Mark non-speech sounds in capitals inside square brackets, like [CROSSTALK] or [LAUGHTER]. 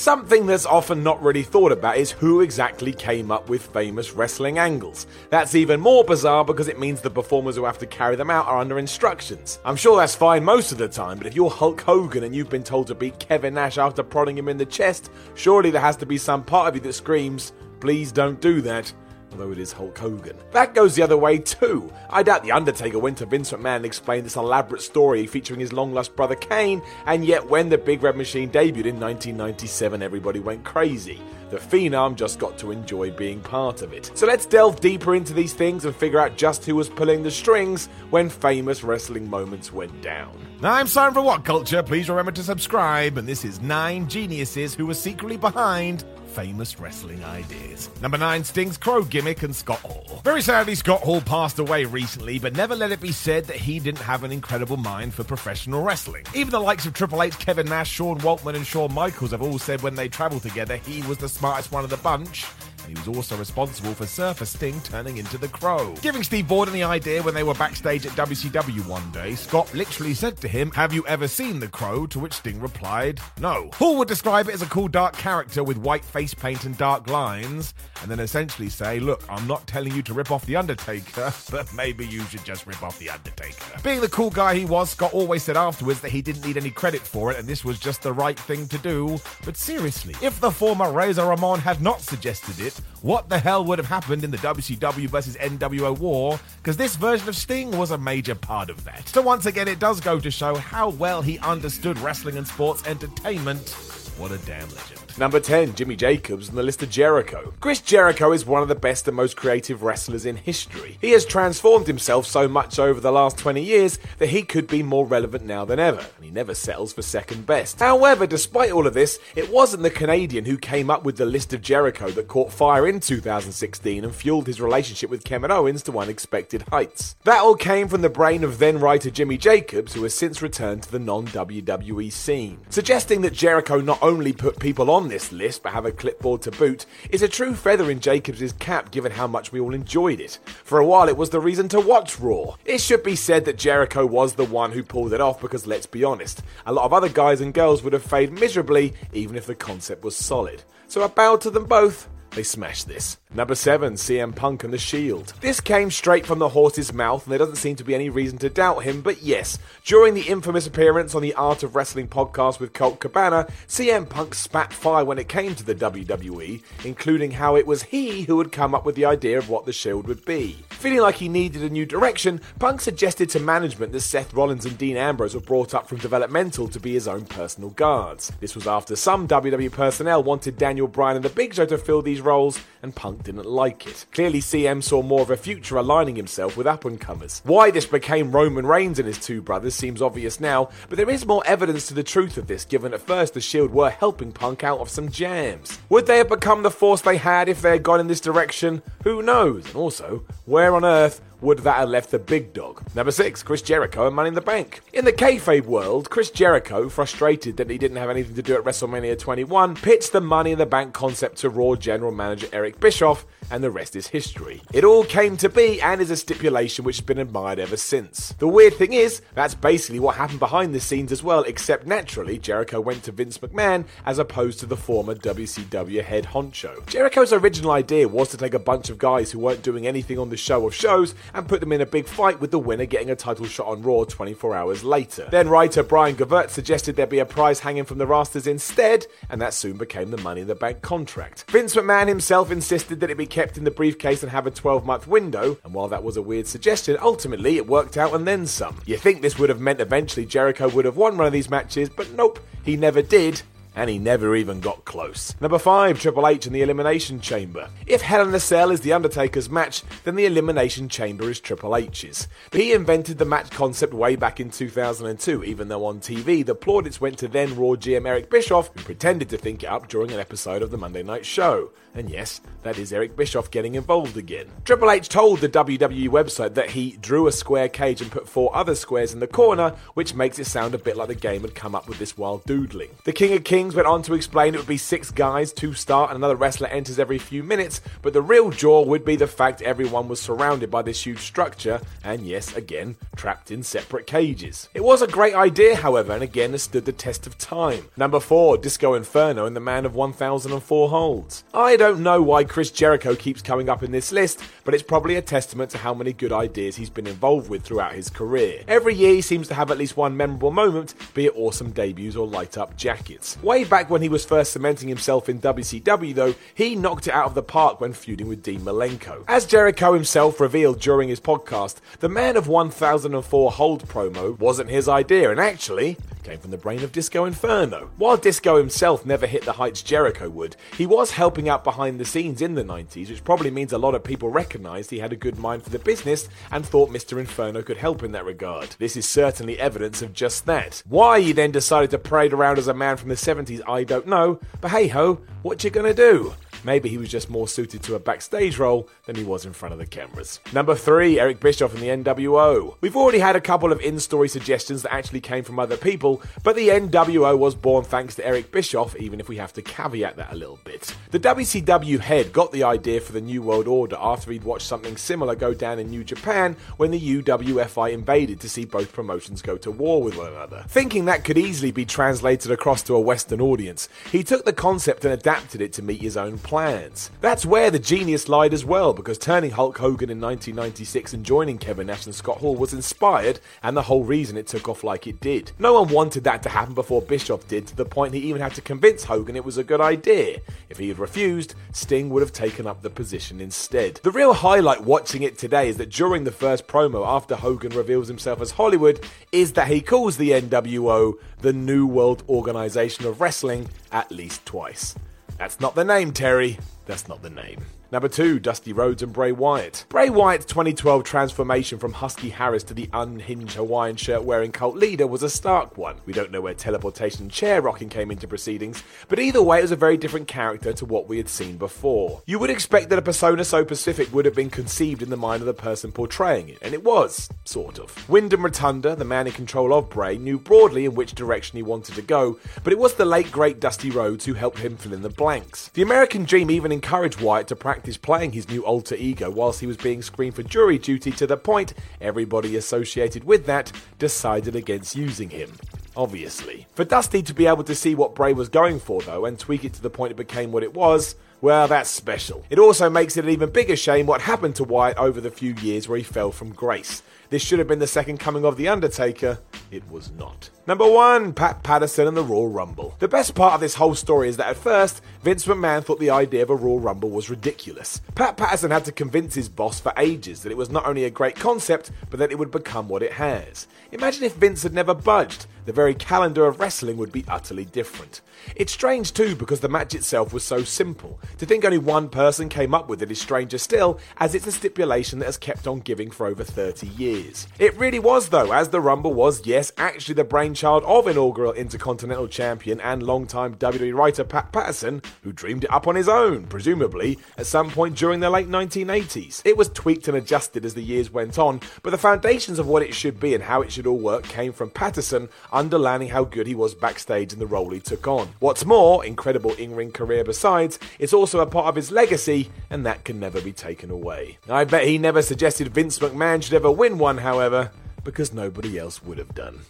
Something that's often not really thought about is who exactly came up with famous wrestling angles. That's even more bizarre because it means the performers who have to carry them out are under instructions. I'm sure that's fine most of the time, but if you're Hulk Hogan and you've been told to beat Kevin Nash after prodding him in the chest, surely there has to be some part of you that screams, please don't do that although it is Hulk Hogan. That goes the other way too. I doubt The Undertaker went to Vince McMahon and explained this elaborate story featuring his long lost brother Kane, and yet when the Big Red Machine debuted in 1997, everybody went crazy. The Phenom just got to enjoy being part of it. So let's delve deeper into these things and figure out just who was pulling the strings when famous wrestling moments went down. I'm Simon for WhatCulture. Please remember to subscribe. And this is Nine Geniuses Who Were Secretly Behind famous wrestling ideas. Number 9, Sting's Crow gimmick and Scott Hall. Very sadly, Scott Hall passed away recently, but never let it be said that he didn't have an incredible mind for professional wrestling. Even the likes of Triple H, Kevin Nash, Sean Waltman, and Shawn Michaels have all said when they travelled together he was the smartest one of the bunch he was also responsible for Surfer Sting turning into the Crow. Giving Steve Borden the idea when they were backstage at WCW one day, Scott literally said to him, Have you ever seen the Crow? To which Sting replied, No. Hall would describe it as a cool dark character with white face paint and dark lines, and then essentially say, Look, I'm not telling you to rip off The Undertaker, [LAUGHS] but maybe you should just rip off The Undertaker. Being the cool guy he was, Scott always said afterwards that he didn't need any credit for it and this was just the right thing to do. But seriously, if the former Razor Ramon had not suggested it, what the hell would have happened in the WCW versus NWO war, because this version of Sting was a major part of that. So once again, it does go to show how well he understood wrestling and sports entertainment. What a damn legend. Number 10, Jimmy Jacobs on the list of Jericho. Chris Jericho is one of the best and most creative wrestlers in history. He has transformed himself so much over the last 20 years that he could be more relevant now than ever, and he never settles for second best. However, despite all of this, it wasn't the Canadian who came up with the list of Jericho that caught fire in 2016 and fueled his relationship with Kevin Owens to unexpected heights. That all came from the brain of then writer Jimmy Jacobs, who has since returned to the non WWE scene, suggesting that Jericho not only put people on this list but have a clipboard to boot is a true feather in Jacobs' cap given how much we all enjoyed it. For a while, it was the reason to watch Raw. It should be said that Jericho was the one who pulled it off because let's be honest, a lot of other guys and girls would have failed miserably even if the concept was solid. So I bow to them both. They smashed this. Number 7, CM Punk and the Shield. This came straight from the horse's mouth, and there doesn't seem to be any reason to doubt him, but yes, during the infamous appearance on the Art of Wrestling podcast with Colt Cabana, CM Punk spat fire when it came to the WWE, including how it was he who had come up with the idea of what the Shield would be. Feeling like he needed a new direction, Punk suggested to management that Seth Rollins and Dean Ambrose were brought up from developmental to be his own personal guards. This was after some WWE personnel wanted Daniel Bryan and the Big Show to fill these roles, and Punk didn't like it. Clearly, CM saw more of a future aligning himself with up and comers. Why this became Roman Reigns and his two brothers seems obvious now, but there is more evidence to the truth of this, given at first the Shield were helping Punk out of some jams. Would they have become the force they had if they had gone in this direction? Who knows? And also, where on earth would that have left the big dog? Number six, Chris Jericho and Money in the Bank. In the kayfabe world, Chris Jericho, frustrated that he didn't have anything to do at WrestleMania 21, pitched the Money in the Bank concept to Raw general manager Eric Bischoff, and the rest is history. It all came to be and is a stipulation which has been admired ever since. The weird thing is, that's basically what happened behind the scenes as well, except naturally, Jericho went to Vince McMahon as opposed to the former WCW head honcho. Jericho's original idea was to take a bunch of guys who weren't doing anything on the show or shows and put them in a big fight with the winner getting a title shot on Raw 24 hours later. Then writer Brian Gewirtz suggested there be a prize hanging from the rafters instead, and that soon became the Money in the Bank contract. Vince McMahon himself insisted that it be kept in the briefcase and have a 12 month window, and while that was a weird suggestion, ultimately it worked out and then some. You think this would have meant eventually Jericho would have won one of these matches, but nope, he never did, and he never even got close. Number 5, Triple H in the Elimination Chamber. If Hell in a Cell is The Undertaker's match, then the Elimination Chamber is Triple H's. He invented the match concept way back in 2002, even though on TV the plaudits went to then Raw GM Eric Bischoff, who pretended to think it up during an episode of the Monday Night Show. And yes, that is Eric Bischoff getting involved again. Triple H told the WWE website that he drew a square cage and put four other squares in the corner, which makes it sound a bit like the game had come up with this while doodling. The King of Kings went on to explain it would be six guys, two start, and another wrestler enters every few minutes, but the real jaw would be the fact everyone was surrounded by this huge structure, and yes, again, trapped in separate cages. It was a great idea, however, and again has stood the test of time. Number 4, Disco Inferno and the Man of 1004 Holds. I don't know why Chris Jericho keeps coming up in this list, but it's probably a testament to how many good ideas he's been involved with throughout his career. Every year he seems to have at least one memorable moment, be it awesome debuts or light up jackets. Way back when he was first cementing himself in WCW, though, he knocked it out of the park when feuding with Dean Malenko. As Jericho himself revealed during his podcast, the Man of 1004 Hold promo wasn't his idea, and actually, came from the brain of Disco Inferno. While Disco himself never hit the heights Jericho would, he was helping out behind the scenes in the 90s, which probably means a lot of people recognised he had a good mind for the business and thought Mr. Inferno could help in that regard. This is certainly evidence of just that. Why he then decided to parade around as a man from the 70s, I don't know, but hey ho, what you gonna do? Maybe he was just more suited to a backstage role than he was in front of the cameras. Number three, Eric Bischoff in the NWO. We've already had a couple of in story suggestions that actually came from other people, but the NWO was born thanks to Eric Bischoff, even if we have to caveat that a little bit. The WCW head got the idea for the New World Order after he'd watched something similar go down in New Japan when the UWFI invaded to see both promotions go to war with one another. Thinking that could easily be translated across to a Western audience, he took the concept and adapted it to meet his own plans. That's where the genius lied as well, because turning Hulk Hogan in 1996 and joining Kevin Nash and Scott Hall was inspired, and the whole reason it took off like it did. No one wanted that to happen before Bischoff did, to the point he even had to convince Hogan it was a good idea. If he had refused, Sting would have taken up the position instead. The real highlight watching it today is that during the first promo after Hogan reveals himself as Hollywood, is that he calls the NWO the New World Organization of Wrestling at least twice. That's not the name, Terry. That's not the name. Number two, Dusty Rhodes and Bray Wyatt. Bray Wyatt's 2012 transformation from Husky Harris to the unhinged Hawaiian shirt wearing cult leader was a stark one. We don't know where teleportation chair rocking came into proceedings, but either way, it was a very different character to what we had seen before. You would expect that a persona so specific would have been conceived in the mind of the person portraying it, and it was, sort of. Windham Rotunda, the man in control of Bray, knew broadly in which direction he wanted to go, but it was the late great Dusty Rhodes who helped him fill in the blanks. The American Dream even encouraged Wyatt to practice playing his new alter ego whilst he was being screened for jury duty to the point everybody associated with that decided against using him. Obviously. For Dusty to be able to see what Bray was going for, though, and tweak it to the point it became what it was, well, that's special. It also makes it an even bigger shame what happened to Wyatt over the few years where he fell from grace. This should have been the second coming of The Undertaker. It was not. Number one, Pat Patterson and the Royal Rumble. The best part of this whole story is that at first, Vince McMahon thought the idea of a Royal Rumble was ridiculous. Pat Patterson had to convince his boss for ages that it was not only a great concept, but that it would become what it has. Imagine if Vince had never budged. The very calendar of wrestling would be utterly different. It's strange too because the match itself was so simple. To think only one person came up with it is stranger still, as it's a stipulation that has kept on giving for over 30 years. It really was though, as the Rumble was, yes, actually the brainchild of inaugural Intercontinental Champion and longtime WWE writer Pat Patterson, who dreamed it up on his own, presumably, at some point during the late 1980s. It was tweaked and adjusted as the years went on, but the foundations of what it should be and how it should all work came from Patterson underlining how good he was backstage and the role he took on. What's more, incredible in ring career besides, it's also a part of his legacy, and that can never be taken away. I bet he never suggested Vince McMahon should ever win one, however because nobody else would have done.